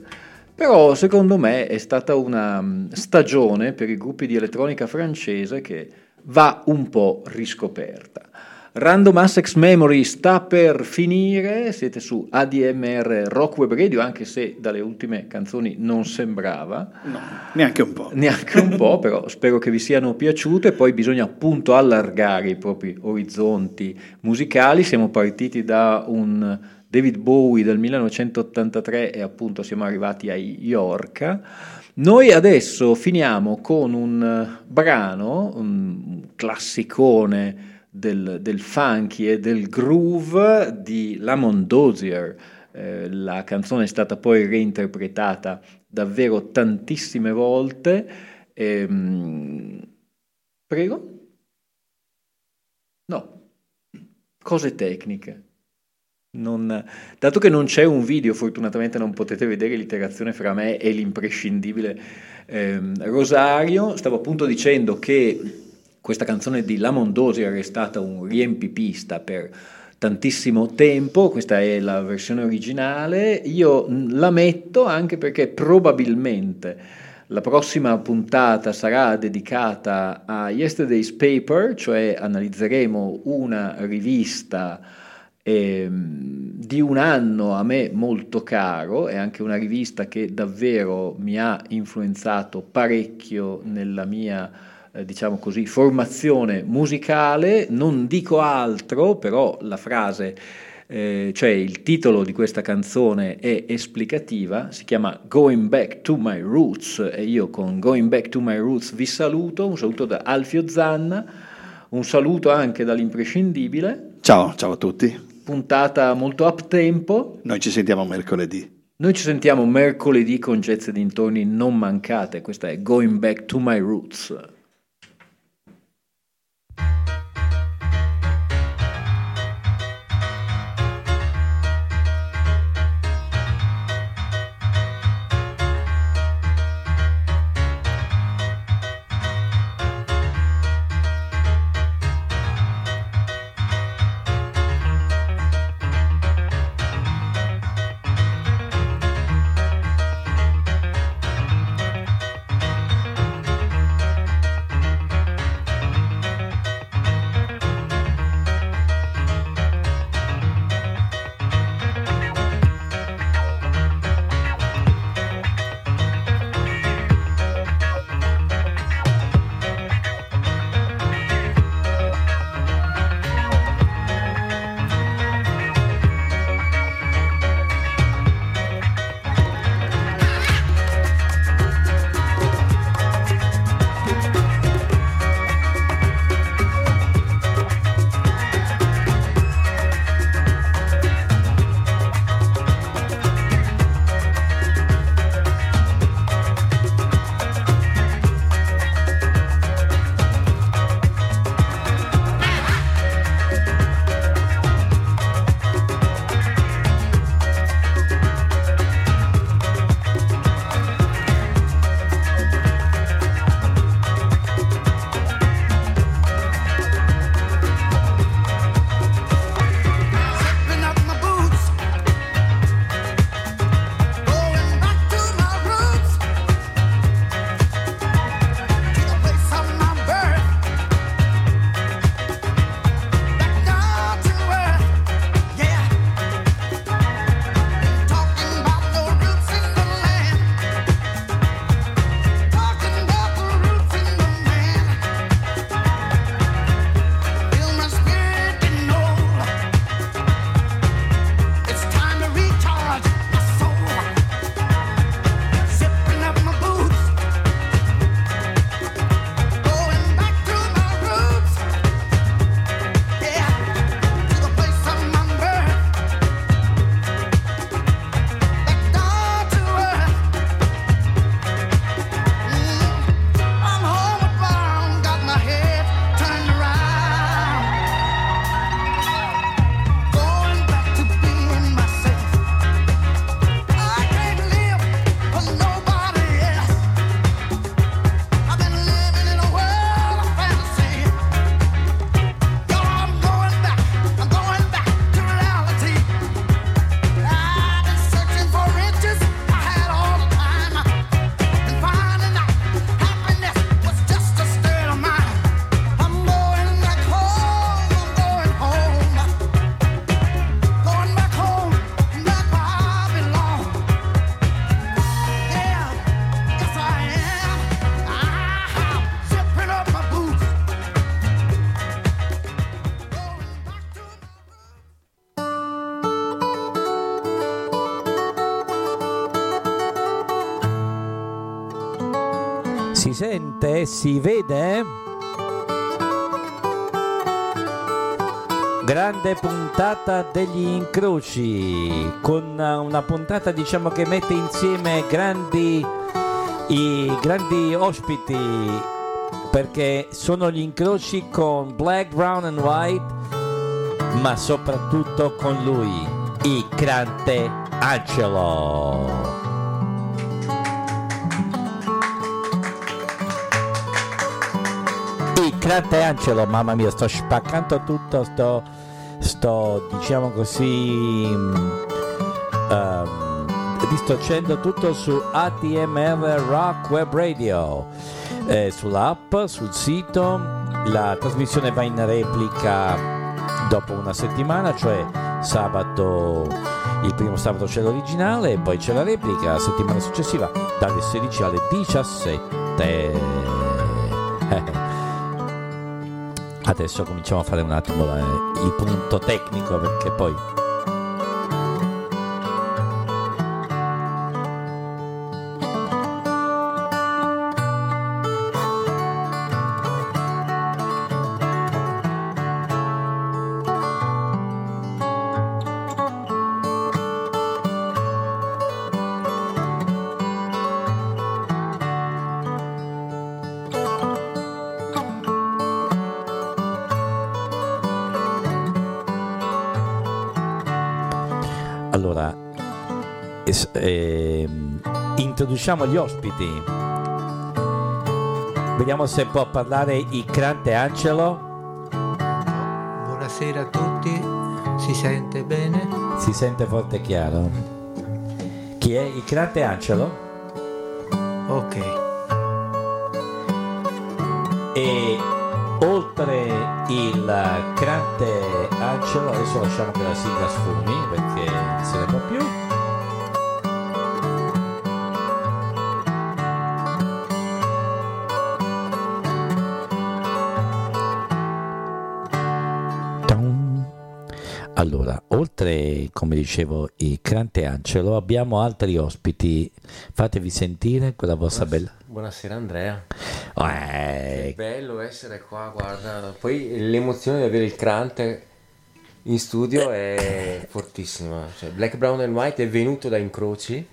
però secondo me è stata una mm, stagione per i gruppi di elettronica francese che va un po' riscoperta. Random Assex Memory sta per finire, siete su ADMR Rock Web Radio, anche se dalle ultime canzoni non sembrava. Neanche un po'. Neanche un po', però spero che vi siano piaciute. Poi bisogna appunto allargare i propri orizzonti musicali. Siamo partiti da un David Bowie del 1983 e appunto siamo arrivati a Yorka. Noi adesso finiamo con un brano, un classicone del, del funky e del groove di Lamont Dozier. Eh, la canzone è stata poi reinterpretata davvero tantissime volte. Ehm, prego? No, cose tecniche. Non- dato che non c'è un video, fortunatamente non potete vedere l'interazione fra me e l'imprescindibile ehm, Rosario. Stavo appunto dicendo che questa canzone di Lamont Dozier è stata un riempipista per tantissimo tempo, questa è la versione originale, io la metto anche perché probabilmente La prossima puntata sarà dedicata a Yesterday's Paper, cioè analizzeremo una rivista ehm, di un anno a me molto caro, è anche una rivista che davvero mi ha influenzato parecchio nella mia, eh, diciamo così, formazione musicale. Non dico altro, però la frase eh, cioè il titolo di questa canzone è esplicativa, si chiama Going Back to My Roots e io con Going Back to My Roots vi saluto, un saluto da Alfio Zanna, un saluto anche dall'imprescindibile, Ciao, ciao a tutti. puntata molto up tempo. Noi ci sentiamo mercoledì. Noi ci sentiamo mercoledì con Jazz e dintorni, non mancate, questa è Going Back to My Roots. Sente? Si vede? Grande puntata degli incroci, con una puntata diciamo che mette insieme grandi, i grandi ospiti, perché sono gli incroci con Black, Brown and White, ma soprattutto con lui, il grande Angelo. Grande Angelo, mamma mia, sto spaccando tutto, sto, sto diciamo così, mm, ehm, distorcendo tutto su ATMR Rock Web Radio, eh, sull'app, sul sito. La trasmissione va in replica dopo una settimana, cioè sabato, il primo sabato c'è l'originale e poi c'è la replica, la settimana successiva dalle 16 alle 17. Adesso cominciamo a fare un attimo eh, il punto tecnico perché poi introduciamo gli ospiti. Vediamo se può parlare il Crante Angelo. Buonasera a tutti, si sente bene? Si sente forte e chiaro. Chi è il Crante Angelo? Ok. E oltre il Crante Angelo, adesso lasciamo che la sigla sfumi perché non se ne può più. Dicevo, il Crante Angelo, abbiamo altri ospiti. Fatevi sentire quella vostra bella. Buonasera Andrea. Eh, Che bello essere qua, guarda. Poi l'emozione di avere il Crante in studio è fortissima. Cioè, Black, Brown and White è venuto da incroci.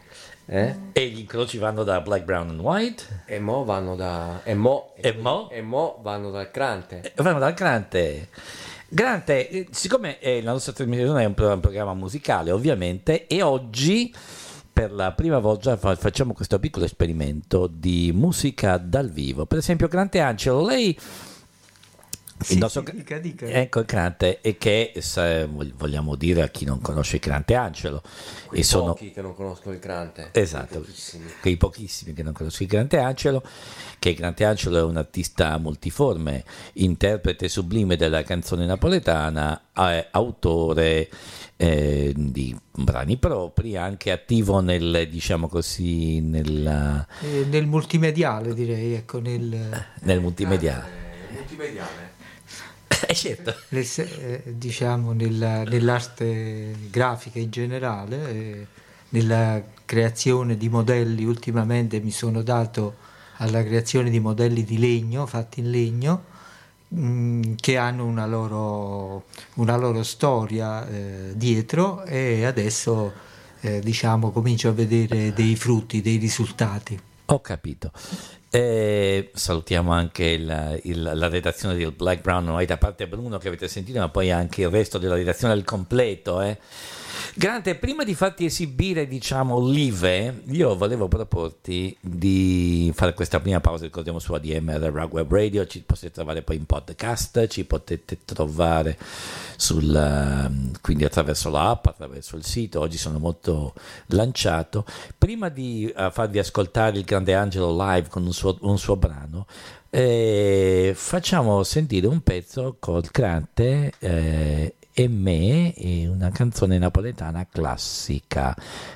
eh? E gli incroci vanno da Black, Brown and White? E mo vanno da... E mo, E mo? e mo vanno dal Crante. E vanno dal Grante. Grante, eh, siccome eh, la nostra trasmissione è un, pro- un programma musicale, ovviamente, e oggi per la prima volta fa- facciamo questo piccolo esperimento di musica dal vivo. Per esempio, Grante Angelo, lei. Il nostro- dica, dica. Ecco il Crante, e che se vog- vogliamo dire a chi non conosce il Crante Angelo, Quei e sono pochi che non conoscono il Crante. Esatto, quei pochissimi che non conoscono il Grande Angelo, che il Grande Angelo è un artista multiforme, interprete sublime della canzone napoletana, autore eh, di brani propri, anche attivo nel, diciamo così, nel, Eh, nel multimediale direi, ecco, nel... nel multimediale. Multimediale. Eh, certo. se- eh, diciamo nella- nell'arte grafica in generale, eh, nella creazione di modelli, ultimamente mi sono dato alla creazione di modelli di legno, fatti in legno, mh, che hanno una loro, una loro storia eh, dietro e adesso eh, diciamo comincio a vedere dei frutti, dei risultati. Ho capito. Eh, salutiamo anche il- il- la redazione del Black Brown White, a parte Bruno che avete sentito, ma poi anche il resto della redazione al completo. Eh. Grante, prima di farti esibire, diciamo, live, io volevo proporti di fare questa prima pausa, ricordiamo su ADMR Rock Web Radio, ci potete trovare poi in podcast, ci potete trovare sul, ehm, quindi attraverso l'app, attraverso il sito, oggi sono molto lanciato. Prima di eh, farvi ascoltare il grande Angelo live con un suo, un suo brano, eh, facciamo sentire un pezzo col Crante eh, e me, una canzone napoletana classica.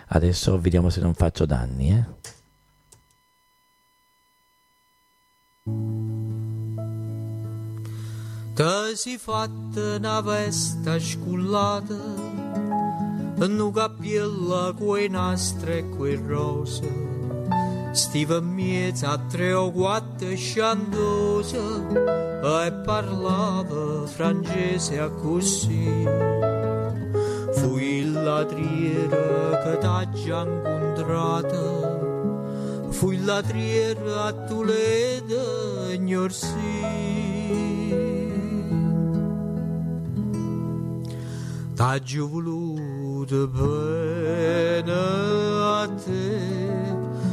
Adesso vediamo se non faccio danni. Eh. Te si fatta una vesta scullata un cappiello coi nastri e quei rose Stiva mezzo a tre o quattro sciandose e parlava francese a così Fui il ladriere che t'ha già incontrata Fui il ladriere a Toledo ignorsi T'ha giù voluto bene a te,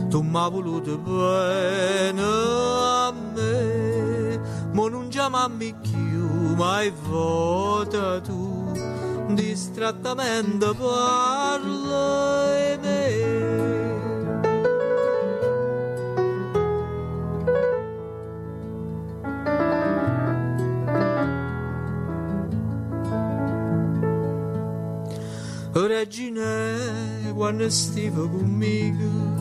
tu m'ha voluto bene a me, ma non già mammi più mai vota tu, distrattamente parla di me. Regine, quando stava conmigo,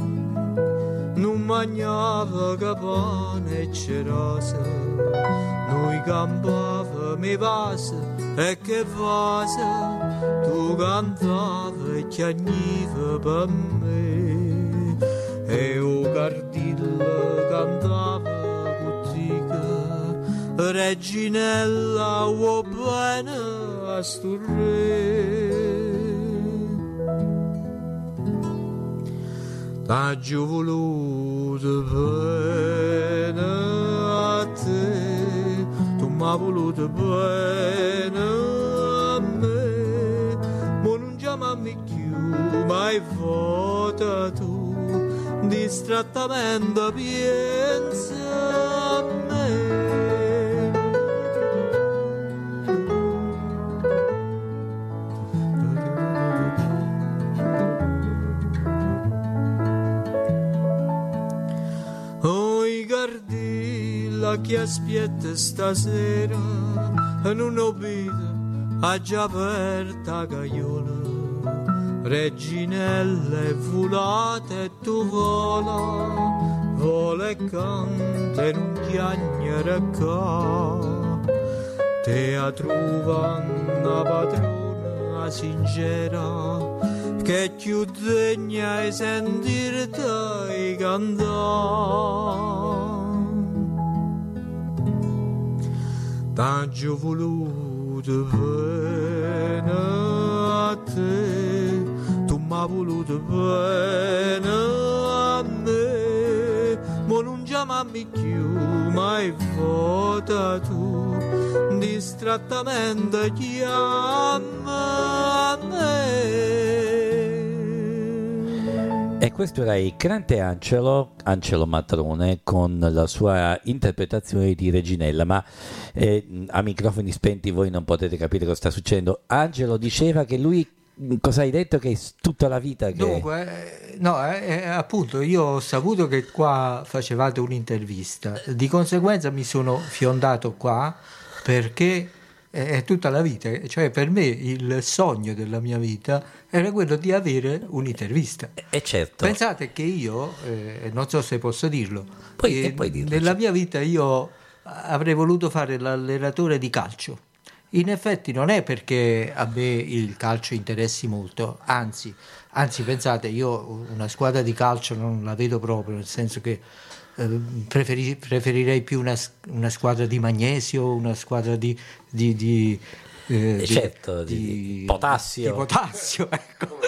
non mangiava capone e cerosa, noi campava mi passa e che cosa, tu cantava e chiagniva per me, e o cardilla cantava cuttica, reginella o bene a sto re. T'aggio voluto bene a te, tu m'ha voluto bene a me, ma non chiamami più mai vota tu, distrattamente pensa che aspetta stasera e non ho vedo ha già aperta caiola reginelle volate e tu vola vola e canta e non chiagnere qua te a trova una padrona sincera che più degna è sentirti cantare T'aggio voluto bene a te, tu m'ha voluto bene a me, ma non chiamami più mai vota tu, distrattamente chiama a me. Questo era il Crante Angelo, Angelo Matrone, con la sua interpretazione di Reginella, ma eh, a microfoni spenti voi non potete capire cosa sta succedendo. Angelo diceva che lui, cosa hai detto? Che è tutta la vita che... Dunque, eh, no, eh, eh, appunto, io ho saputo che qua facevate un'intervista, di conseguenza mi sono fiondato qua perché è tutta la vita, cioè per me il sogno della mia vita era quello di avere un'intervista. E certo. Pensate che io, eh, non so se posso dirlo, Puoi- eh, puoi dirlo, nella mia vita io avrei voluto fare l'allenatore di calcio. In effetti non è perché a me il calcio interessi molto, anzi, anzi pensate, io una squadra di calcio non la vedo proprio, nel senso che eh, preferi- preferirei più una, una squadra di magnesio, una squadra di... di, di, eh, di- certo, di potassio. di potassio, ecco.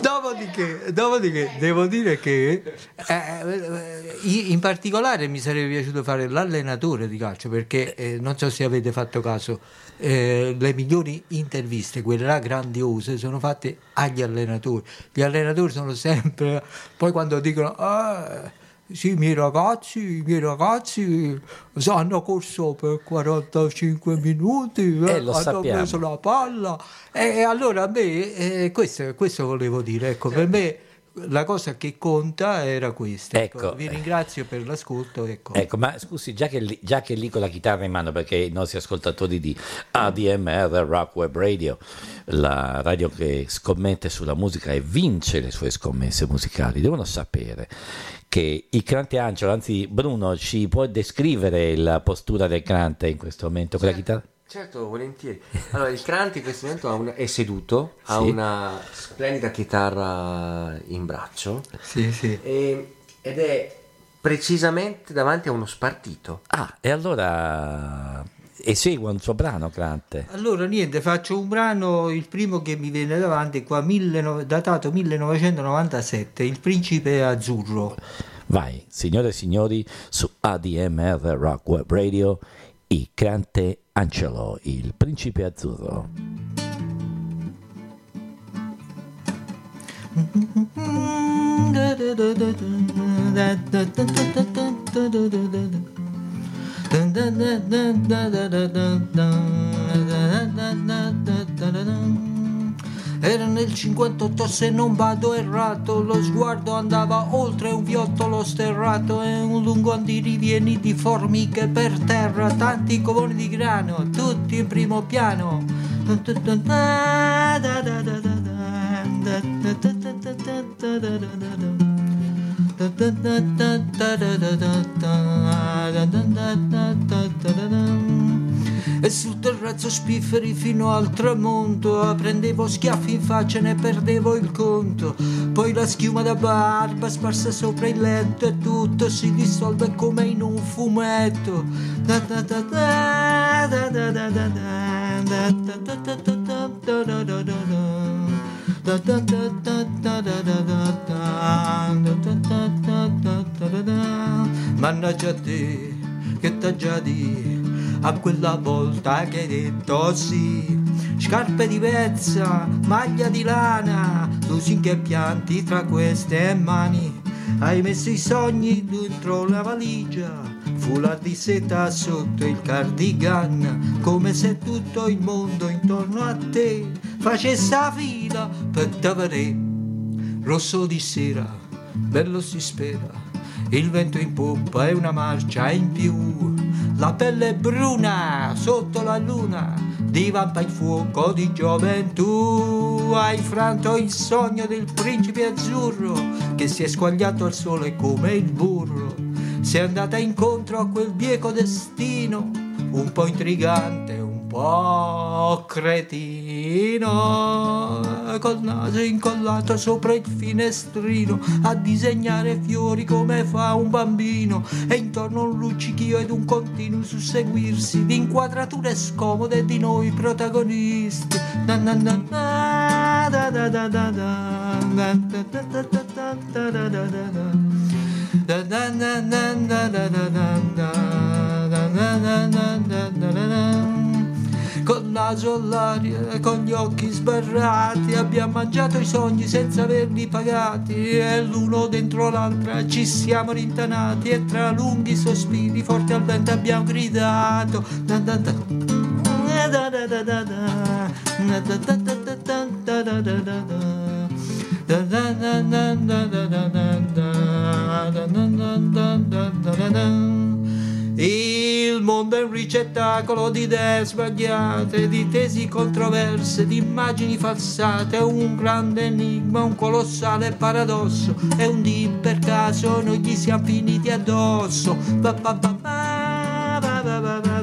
Dopodiché, dopodiché devo dire che eh, eh, in particolare mi sarebbe piaciuto fare l'allenatore di calcio perché eh, non so se avete fatto caso, eh, le migliori interviste, quelle là grandiose, sono fatte agli allenatori. Gli allenatori sono sempre, poi quando dicono... "Ah, sì, i miei ragazzi, i miei ragazzi hanno corso per 45 minuti, eh, Eh, hanno sappiamo. preso la palla. E, e allora a me, eh, questo, questo volevo dire, ecco, per me la cosa che conta era questa. Ecco, Ecco, vi ringrazio per l'ascolto. Ecco. Ecco, ma scusi, già che, lì, già che lì con la chitarra in mano, perché i nostri ascoltatori di ADMR Rock Web Radio, la radio che scommette sulla musica e vince le sue scommesse musicali, devono sapere che il Crante Angelo, anzi Bruno, ci può descrivere la postura del Crante in questo momento con la chitarra? Certo, volentieri. Allora, il Crante in questo momento ha una- è seduto, ha Sì. una splendida chitarra in braccio Sì, sì. e- ed è precisamente davanti a uno spartito. Ah, e allora esegue un suo brano, Crante. Allora niente, faccio un brano, il primo che mi viene davanti qua, 19 datato 1997, Il principe azzurro. Vai, signore e signori, su ADMR Rock Web Radio, il Crante Angelo, il principe azzurro. Era nel 58 se non vado errato, lo sguardo andava oltre un viottolo sterrato e un lungo andirivieni di formiche per terra, tanti covoni di grano, tutti in primo piano. E sul terrazzo spifferi fino al tramonto Prendevo schiaffi in faccia e ne perdevo il conto Poi la schiuma da barba sparsa sopra il letto E tutto si dissolve come in un fumetto Mannaggia a te che t'ha già di a quella volta che hai detto sì. Scarpe di pezza maglia di lana lusinche e pianti tra queste mani. Hai messo i sogni dentro la valigia foulard di seta sotto il cardigan. Come se tutto il mondo intorno a te facesse la fila per t'avere. Rosso di sera bello si spera il vento in poppa e una marcia in più. La pelle bruna sotto la luna divampa il fuoco di gioventù. Hai franto il sogno del principe azzurro che si è squagliato al sole come il burro. Sei andata incontro a quel bieco destino un po' intrigante un po' cretino col naso incollato sopra il finestrino a disegnare fiori come fa un bambino e intorno un luccichio ed un continuo susseguirsi di inquadrature scomode di noi protagonisti Na na na na, da da da da da, da da da da da da da da da da. Da da da da da da da da da, da da da. Col naso all'aria, con gli occhi sbarrati, abbiamo mangiato i sogni senza averli pagati. E l'uno dentro l'altra ci siamo rintanati. E tra lunghi sospiri, forte al vento, abbiamo gridato. Da Il mondo è un ricettacolo di idee sbagliate, di tesi controverse, di immagini falsate, è un grande enigma, un colossale paradosso, è un di per caso noi gli siamo finiti addosso. Ba ba ba ba, ba ba ba ba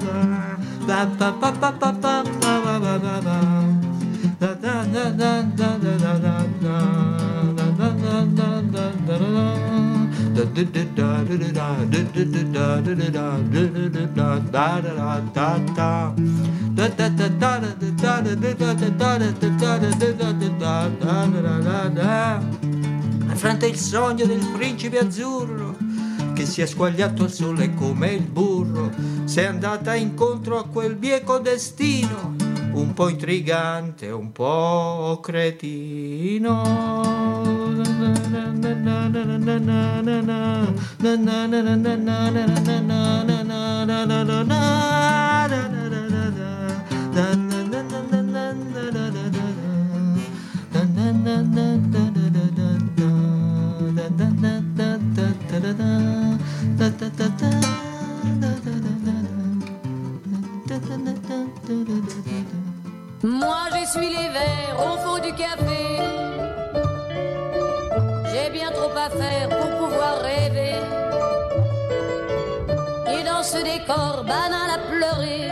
ba, ba ba ba ba ba ba, ba ba ba. Da da da da da da da da da, da da da da da Affronta il sogno del principe azzurro che si è squagliato al sole come il burro. Sei andata incontro a quel bieco destino, un po' intrigante, un po' Moi j'essuie les verres au fond du café. Trop à faire pour pouvoir rêver. Et dans ce décor banal à pleurer,